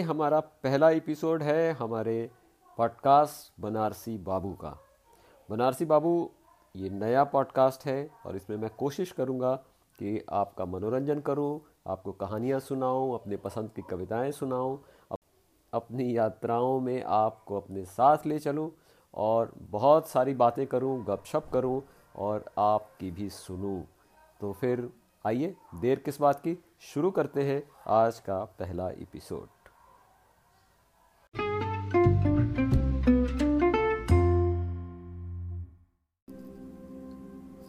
हमारा पहला एपिसोड है हमारे पॉडकास्ट बनारसी बाबू का। बनारसी बाबू, ये नया पॉडकास्ट है और इसमें मैं कोशिश करूँगा कि आपका मनोरंजन करूँ, आपको कहानियाँ सुनाऊँ, अपने पसंद की कविताएँ सुनाऊँ अपनी यात्राओं में आपको अपने साथ ले चलूँ और बहुत सारी बातें करूँ, गपशप करूँ और आपकी भी सुनूँ। तो फिर आइए, देर किस बात की, शुरू करते हैं आज का पहला एपिसोड।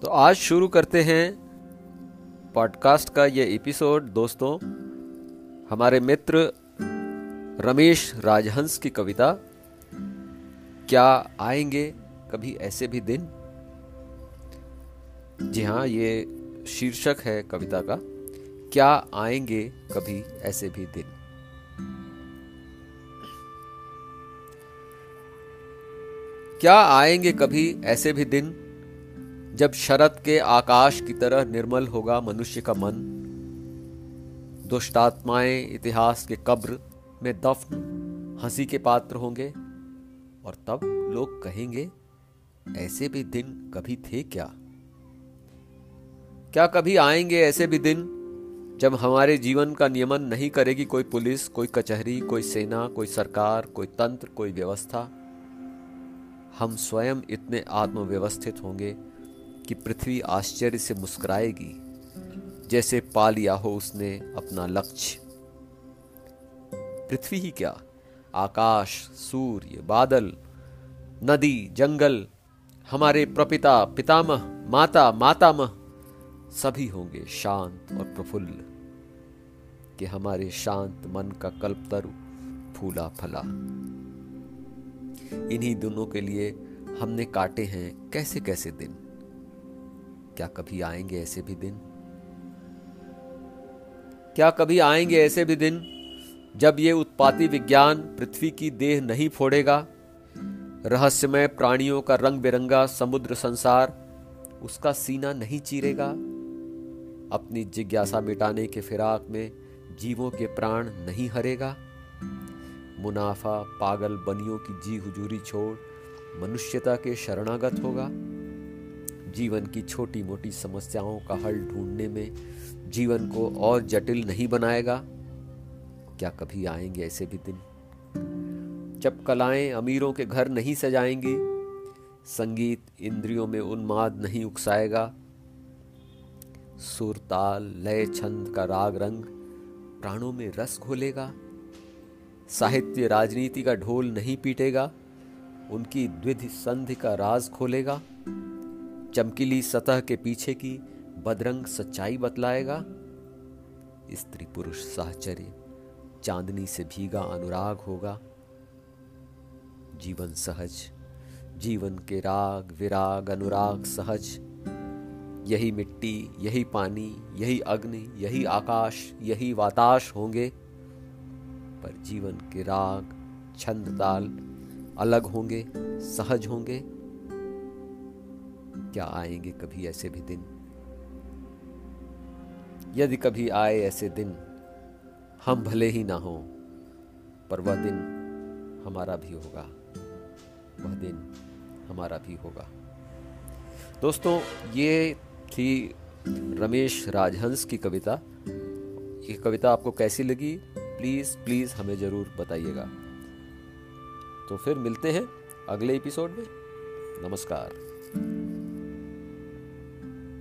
तो आज शुरू करते हैं पॉडकास्ट का ये एपिसोड। दोस्तों, हमारे मित्र रमेश राजहंस की कविता, क्या आएँगे कभी ऐसे भी दिन? जी हाँ ये शीर्षक है कविता का, क्या आएँगे कभी ऐसे भी दिन? क्या आएँगे कभी ऐसे भी दिन? जब शरद के आकाश की तरह निर्मल होगा मनुष्य का मन, दुष्टात्माएँ इतिहास के कब्र में दफन, हँसी के पात्र होंगे, और तब लोग कहेंगे, ऐसे भी दिन कभी थे क्या? क्या कभी आएँगे ऐसे भी दिन जब हमारे जीवन का नियमन नहीं करेगी कोई पुलिस, कोई कचहरी, कोई सेना, कोई सरकार, कोई तंत्र, कोई व्यवस्था? हम स्वयं इतने आत्मव्यवस्थित होंगे कि पृथ्वी आश्चर्य से मुस्कुराएगी, जैसे पा लिया हो उसने अपना लक्ष्य। पृथ्वी ही क्या? आकाश, सूर्य, बादल, नदी, जंगल, हमारे प्रपिता, पितामह, माता, मातामह, सभी होंगे शांत और प्रफुल्ल, कि हमारे शांत मन का कल्पतरु फूला फला। इन्हीं दोनों के लिए हमने काटे हैं कैसे कैसे दिन? क्या कभी आएँगे ऐसे भी दिन? क्या कभी आएँगे ऐसे भी दिन जब ये उत्पाती विज्ञान पृथ्वी की देह नहीं फोड़ेगा? रहस्यमय प्राणियों का रंग बिरंगा समुद्र संसार उसका सीना नहीं चीरेगा? अपनी जिज्ञासा मिटाने के फिराक में जीवों के प्राण नहीं हरेगा? मुनाफा पागल बनियों की जी हुजूरी छोड़ मनुष्यता के शरणागत होगा? जीवन की छोटी मोटी समस्याओं का हल ढूँढने में जीवन को और जटिल नहीं बनाएगा। क्या कभी आएँगे ऐसे भी दिन? जब कलाएँ अमीरों के घर नहीं सजाएँगी, संगीत इंद्रियों में उन्माद नहीं उकसाएगा, सुर, ताल, लय, छंद का राग, रंग प्राणों में रस घोलेगा, साहित्य, राजनीति का ढोल नहीं पीटेगा, उनकी द्विध संधि का राज खोलेगा चमकीली सतह के पीछे की बदरंग सच्चाई बतलाएगा। स्त्री पुरुष साहचर्य, चांदनी से भीगा अनुराग होगा। जीवन सहज, जीवन के राग विराग अनुराग सहज। यही मिट्टी, यही पानी, यही अग्नि, यही आकाश, यही वाताश होंगे। पर जीवन के राग, छंद ताल अलग होंगे, सहज होंगे। क्या आएँगे कभी ऐसे भी दिन? यदि कभी आए ऐसे दिन, हम भले ही ना हो, पर वह दिन हमारा भी होगा। वह दिन हमारा भी होगा। दोस्तों, ये थी रमेश राजहंस की कविता। ये कविता आपको कैसी लगी? प्लीज़ प्लीज़ हमें ज़रूर बताइएगा। तो फिर मिलते हैं अगले एपिसोड में। नमस्कार।